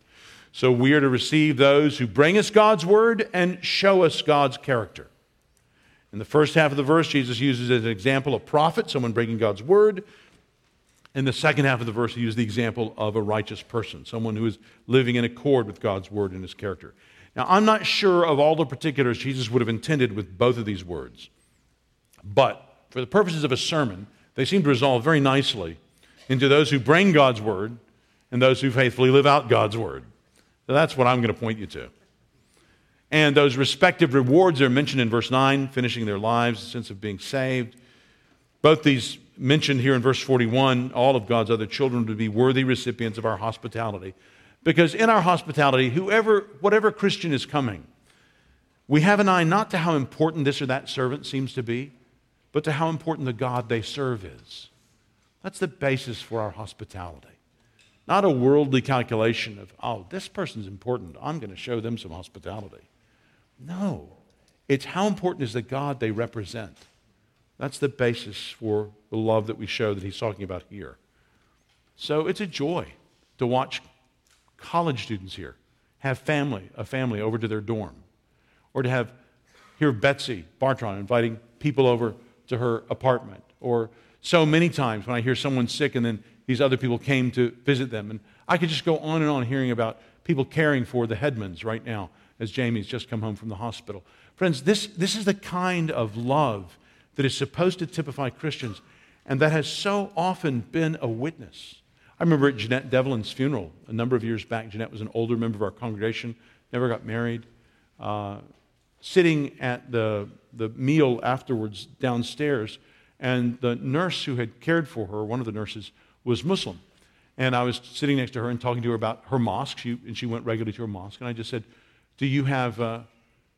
So we are to receive those who bring us God's word and show us God's character. In the first half of the verse, Jesus uses as an example a prophet, someone breaking God's word. In the second half of the verse, he uses the example of a righteous person, someone who is living in accord with God's word and his character. Now, I'm not sure of all the particulars Jesus would have intended with both of these words, but for the purposes of a sermon, they seem to resolve very nicely into those who bring God's word and those who faithfully live out God's word. So that's what I'm going to point you to. And those respective rewards are mentioned in verse 9, finishing their lives, the sense of being saved. Both these mentioned here in verse 41, all of God's other children to be worthy recipients of our hospitality. Because in our hospitality, whoever, whatever Christian is coming, we have an eye not to how important this or that servant seems to be, but to how important the God they serve is. That's the basis for our hospitality. Not a worldly calculation of, oh, this person's important. I'm going to show them some hospitality. No. It's how important is the God they represent. That's the basis for the love that we show that he's talking about here. So it's a joy to watch college students here have family, a family over to their dorm, or to have hear Betsy Bartron inviting people over to her apartment, or so many times when I hear someone sick and then these other people came to visit them. And I could just go on and on hearing about people caring for the Headmans right now as Jamie's just come home from the hospital. Friends, this, this is the kind of love that is supposed to typify Christians and that has so often been a witness. I remember at Jeanette Devlin's funeral a number of years back. Jeanette was an older member of our congregation, never got married. Uh, sitting at the, the meal afterwards downstairs, and the nurse who had cared for her, one of the nurses, was Muslim. And I was sitting next to her and talking to her about her mosque, she, and she went regularly to her mosque. And I just said, Do you have, uh,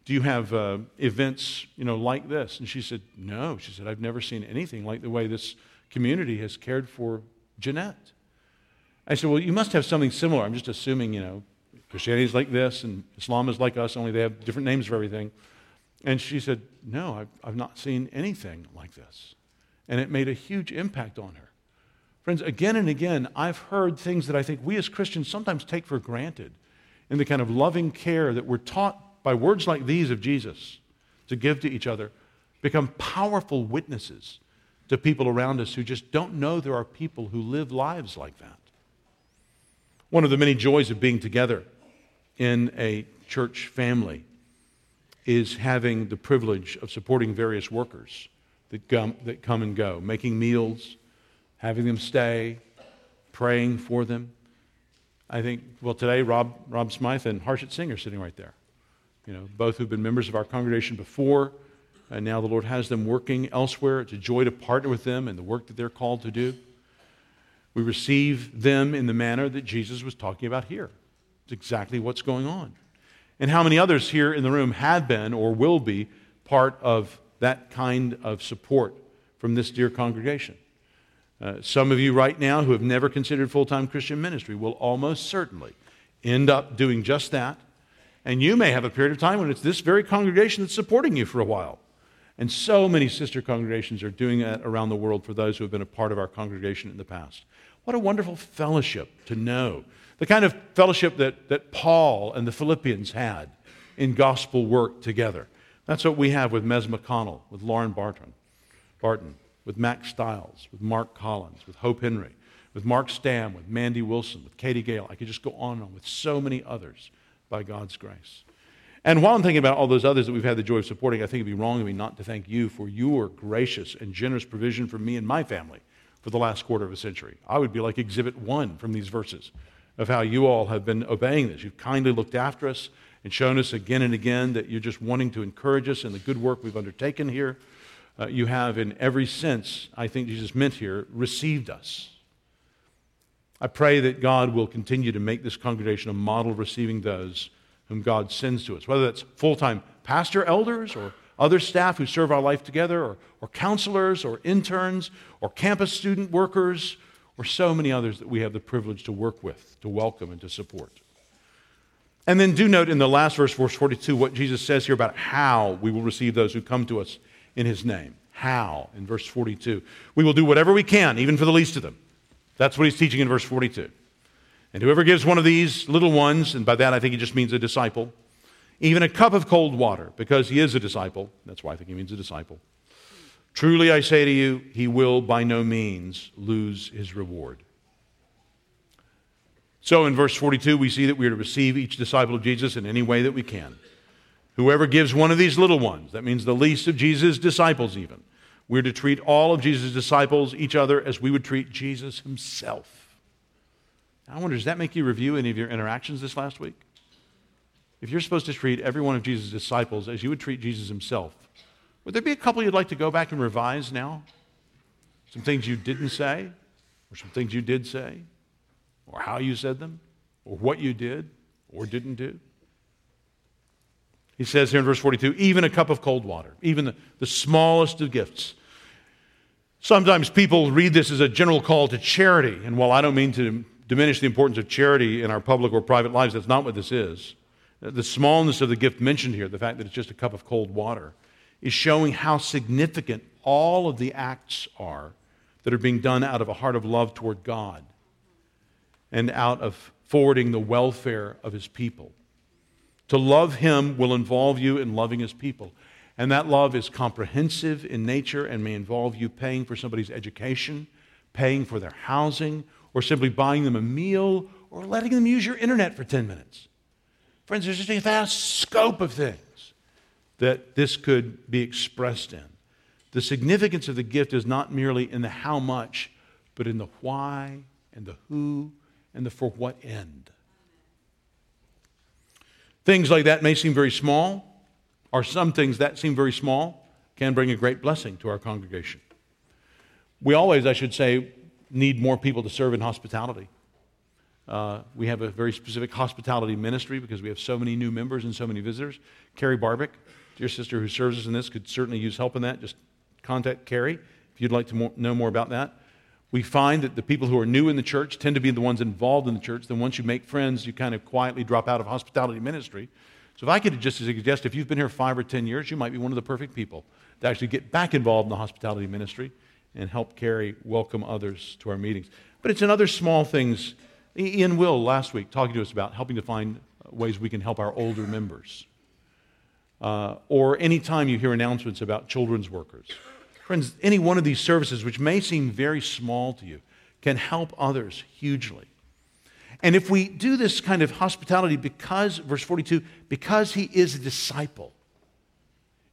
do you have uh, events you know, like this? And she said, No. She said, I've never seen anything like the way this community has cared for Jeanette. I said, Well, you must have something similar. I'm just assuming, you know, Christianity is like this and Islam is like us, only they have different names for everything. And she said, No, I've, I've not seen anything like this. And it made a huge impact on her. Friends, again and again, I've heard things that I think we as Christians sometimes take for granted in the kind of loving care that we're taught by words like these of Jesus to give to each other become powerful witnesses to people around us who just don't know there are people who live lives like that. One of the many joys of being together in a church family is having the privilege of supporting various workers that come, that come and go, making meals, having them stay, praying for them. I think, well, today, Rob, Rob Smythe and Harshit Singh are sitting right there. You know, both who've been members of our congregation before, and now the Lord has them working elsewhere. It's a joy to partner with them in the work that they're called to do. We receive them in the manner that Jesus was talking about here. It's exactly what's going on. And how many others here in the room have been or will be part of that kind of support from this dear congregation? Uh, some of you right now who have never considered full time Christian ministry will almost certainly end up doing just that. And you may have a period of time when it's this very congregation that's supporting you for a while. And so many sister congregations are doing that around the world for those who have been a part of our congregation in the past. What a wonderful fellowship to know The kind of fellowship that, that Paul and the Philippians had in gospel work together. That's what we have with Mez McConnell, with Lauren Barton, Barton, with Max Stiles, with Mark Collins, with Hope Henry, with Mark Stam, with Mandy Wilson, with Katie Gale. I could just go on and on with so many others by God's grace. And while I'm thinking about all those others that we've had the joy of supporting, I think it'd be wrong of me not to thank you for your gracious and generous provision for me and my family for the last quarter of a century. I would be like exhibit one from these verses of how you all have been obeying this. You've kindly looked after us and shown us again and again that you're just wanting to encourage us in the good work we've undertaken here. Uh, you have, in every sense, I think Jesus meant here, received us. I pray that God will continue to make this congregation a model of receiving those whom God sends to us, whether that's full time pastor elders or other staff who serve our life together, or, or counselors, or interns, or campus student workers, or so many others that we have the privilege to work with, to welcome, and to support. And then do note in the last verse, verse 42, what Jesus says here about how we will receive those who come to us in his name. How, in verse 42. We will do whatever we can, even for the least of them. That's what he's teaching in verse 42. And whoever gives one of these little ones, and by that I think he just means a disciple, even a cup of cold water, because he is a disciple, that's why I think he means a disciple. Truly I say to you, he will by no means lose his reward. So in verse 42, we see that we are to receive each disciple of Jesus in any way that we can. Whoever gives one of these little ones, that means the least of Jesus' disciples, even, we're to treat all of Jesus' disciples, each other, as we would treat Jesus himself. I wonder, does that make you review any of your interactions this last week? If you're supposed to treat every one of Jesus' disciples as you would treat Jesus himself, would there be a couple you'd like to go back and revise now? Some things you didn't say, or some things you did say, or how you said them, or what you did or didn't do? He says here in verse 42 even a cup of cold water, even the, the smallest of gifts. Sometimes people read this as a general call to charity. And while I don't mean to diminish the importance of charity in our public or private lives, that's not what this is. The smallness of the gift mentioned here, the fact that it's just a cup of cold water, is showing how significant all of the acts are that are being done out of a heart of love toward God and out of forwarding the welfare of his people. To love Him will involve you in loving His people. And that love is comprehensive in nature and may involve you paying for somebody's education, paying for their housing, or simply buying them a meal or letting them use your internet for 10 minutes. Friends, there's just a vast scope of things that this could be expressed in. The significance of the gift is not merely in the how much, but in the why and the who and the for what end. Things like that may seem very small, or some things that seem very small can bring a great blessing to our congregation. We always, I should say, need more people to serve in hospitality. Uh, we have a very specific hospitality ministry because we have so many new members and so many visitors. Carrie Barbick, dear sister who serves us in this, could certainly use help in that. Just contact Carrie if you'd like to know more about that we find that the people who are new in the church tend to be the ones involved in the church. Then once you make friends, you kind of quietly drop out of hospitality ministry. So if I could just suggest, if you've been here five or ten years, you might be one of the perfect people to actually get back involved in the hospitality ministry and help Carrie, welcome others to our meetings. But it's in other small things. Ian Will last week talking to us about helping to find ways we can help our older members. Uh, or anytime you hear announcements about children's workers Friends, any one of these services, which may seem very small to you, can help others hugely. And if we do this kind of hospitality because, verse 42, because he is a disciple,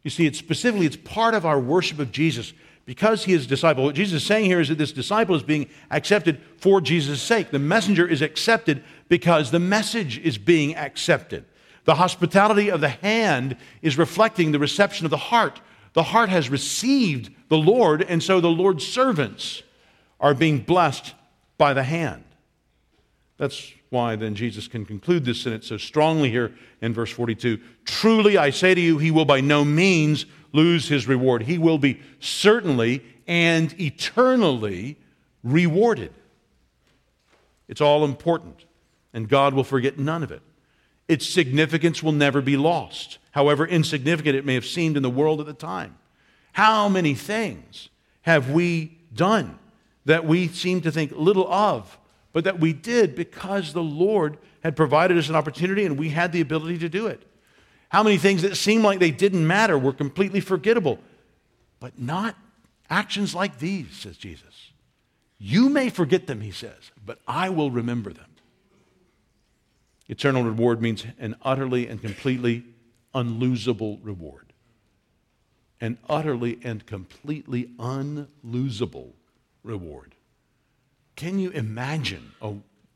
you see, it's specifically, it's part of our worship of Jesus because he is a disciple. What Jesus is saying here is that this disciple is being accepted for Jesus' sake. The messenger is accepted because the message is being accepted. The hospitality of the hand is reflecting the reception of the heart the heart has received the Lord, and so the Lord's servants are being blessed by the hand. That's why then Jesus can conclude this sentence so strongly here in verse 42 Truly I say to you, he will by no means lose his reward. He will be certainly and eternally rewarded. It's all important, and God will forget none of it. Its significance will never be lost however insignificant it may have seemed in the world at the time. How many things have we done that we seem to think little of but that we did because the Lord had provided us an opportunity and we had the ability to do it. How many things that seemed like they didn't matter were completely forgettable, but not actions like these, says Jesus. You may forget them, he says, but I will remember them. Eternal reward means an utterly and completely unlosable reward. An utterly and completely unlosable reward. Can you imagine a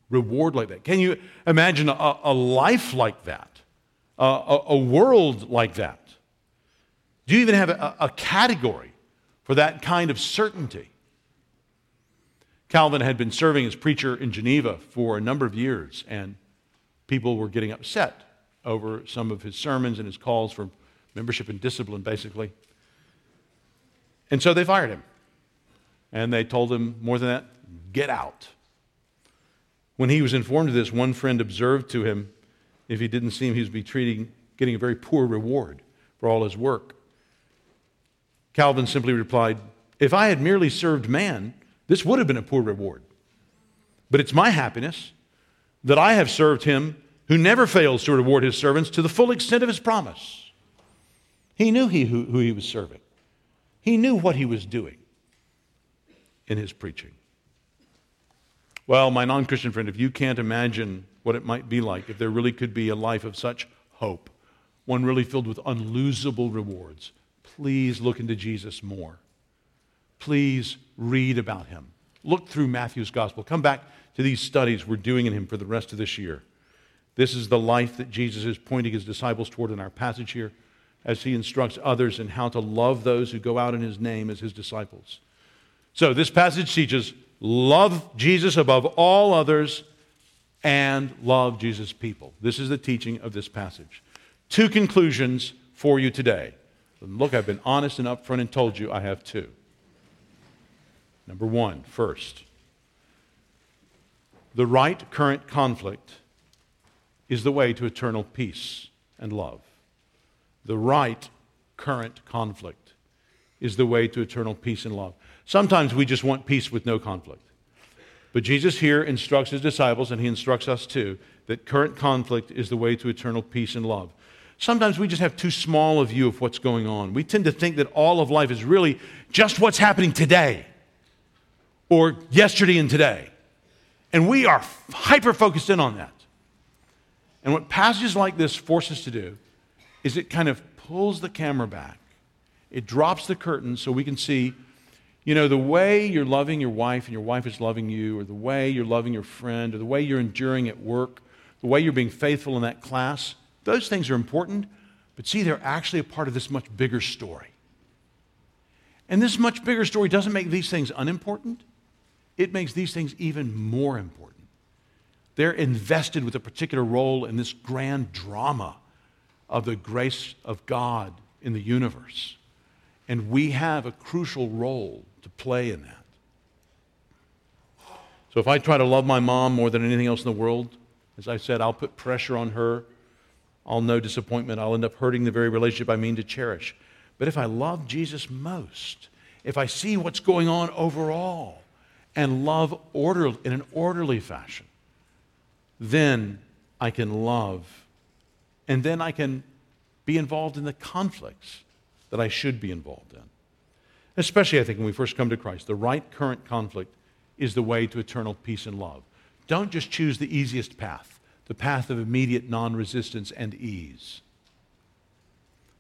reward like that? Can you imagine a, a life like that? A, a, a, world like that? Do you even have a, a category for that kind of certainty? Calvin had been serving as preacher in Geneva for a number of years, and people were getting upset over some of his sermons and his calls for membership and discipline, basically. And so they fired him. And they told him, more than that, get out. When he was informed of this, one friend observed to him if he didn't seem he was be treating, getting a very poor reward for all his work. Calvin simply replied, If I had merely served man, this would have been a poor reward. But it's my happiness that I have served him who never fails to reward his servants to the full extent of his promise. He knew he, who, who he was serving, he knew what he was doing in his preaching. Well, my non Christian friend, if you can't imagine what it might be like if there really could be a life of such hope, one really filled with unlosable rewards, please look into Jesus more. Please read about him. Look through Matthew's gospel. Come back to these studies we're doing in him for the rest of this year. This is the life that Jesus is pointing his disciples toward in our passage here as he instructs others in how to love those who go out in his name as his disciples. So, this passage teaches love Jesus above all others and love Jesus' people. This is the teaching of this passage. Two conclusions for you today. Look, I've been honest and upfront and told you I have two. Number one, first, the right current conflict is the way to eternal peace and love. The right current conflict is the way to eternal peace and love. Sometimes we just want peace with no conflict. But Jesus here instructs his disciples, and he instructs us too, that current conflict is the way to eternal peace and love. Sometimes we just have too small a view of what's going on. We tend to think that all of life is really just what's happening today or yesterday and today. And we are hyper focused in on that. And what passages like this force us to do is it kind of pulls the camera back. It drops the curtain so we can see, you know, the way you're loving your wife and your wife is loving you, or the way you're loving your friend, or the way you're enduring at work, the way you're being faithful in that class. Those things are important, but see, they're actually a part of this much bigger story. And this much bigger story doesn't make these things unimportant, it makes these things even more important. They're invested with a particular role in this grand drama of the grace of God in the universe. And we have a crucial role to play in that. So if I try to love my mom more than anything else in the world, as I said, I'll put pressure on her. I'll know disappointment. I'll end up hurting the very relationship I mean to cherish. But if I love Jesus most, if I see what's going on overall and love order, in an orderly fashion, then I can love. And then I can be involved in the conflicts that I should be involved in. Especially, I think, when we first come to Christ, the right current conflict is the way to eternal peace and love. Don't just choose the easiest path, the path of immediate non resistance and ease.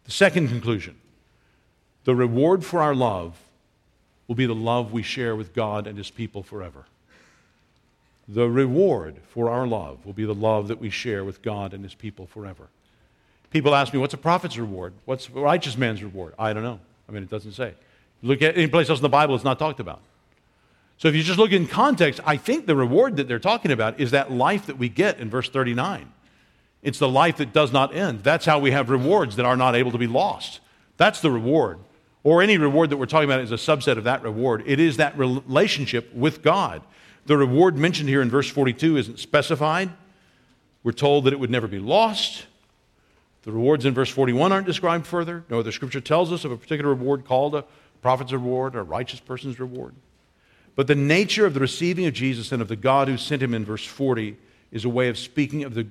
The second conclusion the reward for our love will be the love we share with God and His people forever. The reward for our love will be the love that we share with God and His people forever. People ask me, what's a prophet's reward? What's a righteous man's reward? I don't know. I mean, it doesn't say. Look at any place else in the Bible, it's not talked about. So if you just look in context, I think the reward that they're talking about is that life that we get in verse 39. It's the life that does not end. That's how we have rewards that are not able to be lost. That's the reward. Or any reward that we're talking about is a subset of that reward. It is that relationship with God. The reward mentioned here in verse 42 isn't specified. We're told that it would never be lost. The rewards in verse 41 aren't described further. No other scripture tells us of a particular reward called a prophet's reward or a righteous person's reward. But the nature of the receiving of Jesus and of the God who sent him in verse 40 is a way of speaking of the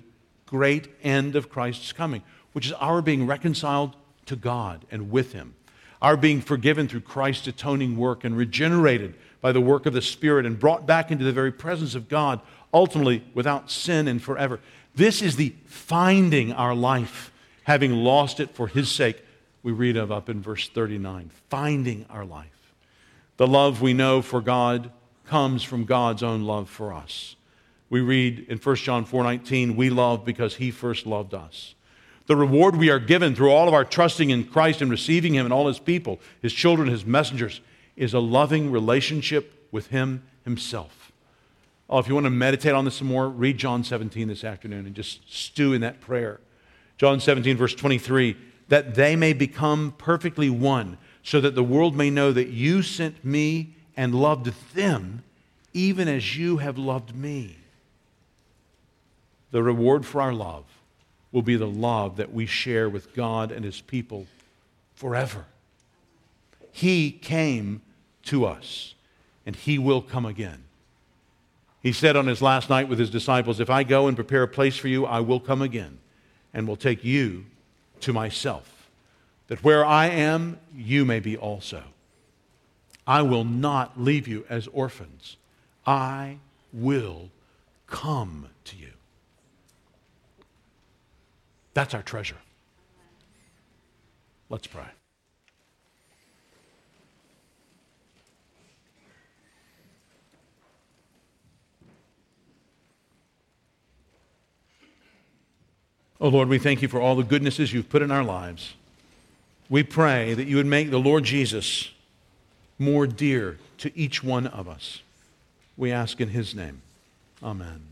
great end of Christ's coming, which is our being reconciled to God and with him, our being forgiven through Christ's atoning work and regenerated by the work of the Spirit and brought back into the very presence of God, ultimately without sin and forever. This is the finding our life, having lost it for his sake, we read of up in verse 39. Finding our life. The love we know for God comes from God's own love for us. We read in 1 John 4:19, "We love because he first loved us." The reward we are given through all of our trusting in Christ and receiving him and all his people, his children, his messengers, is a loving relationship with him himself. Oh, if you want to meditate on this some more, read John 17 this afternoon and just stew in that prayer. John 17, verse 23, that they may become perfectly one so that the world may know that you sent me and loved them even as you have loved me. The reward for our love will be the love that we share with God and his people forever. He came to us, and he will come again. He said on his last night with his disciples, If I go and prepare a place for you, I will come again and will take you to myself that where I am, you may be also. I will not leave you as orphans. I will come to you. That's our treasure. Let's pray. Oh Lord, we thank you for all the goodnesses you've put in our lives we pray that you would make the Lord Jesus more dear to each one of us. We ask in his name. Amen.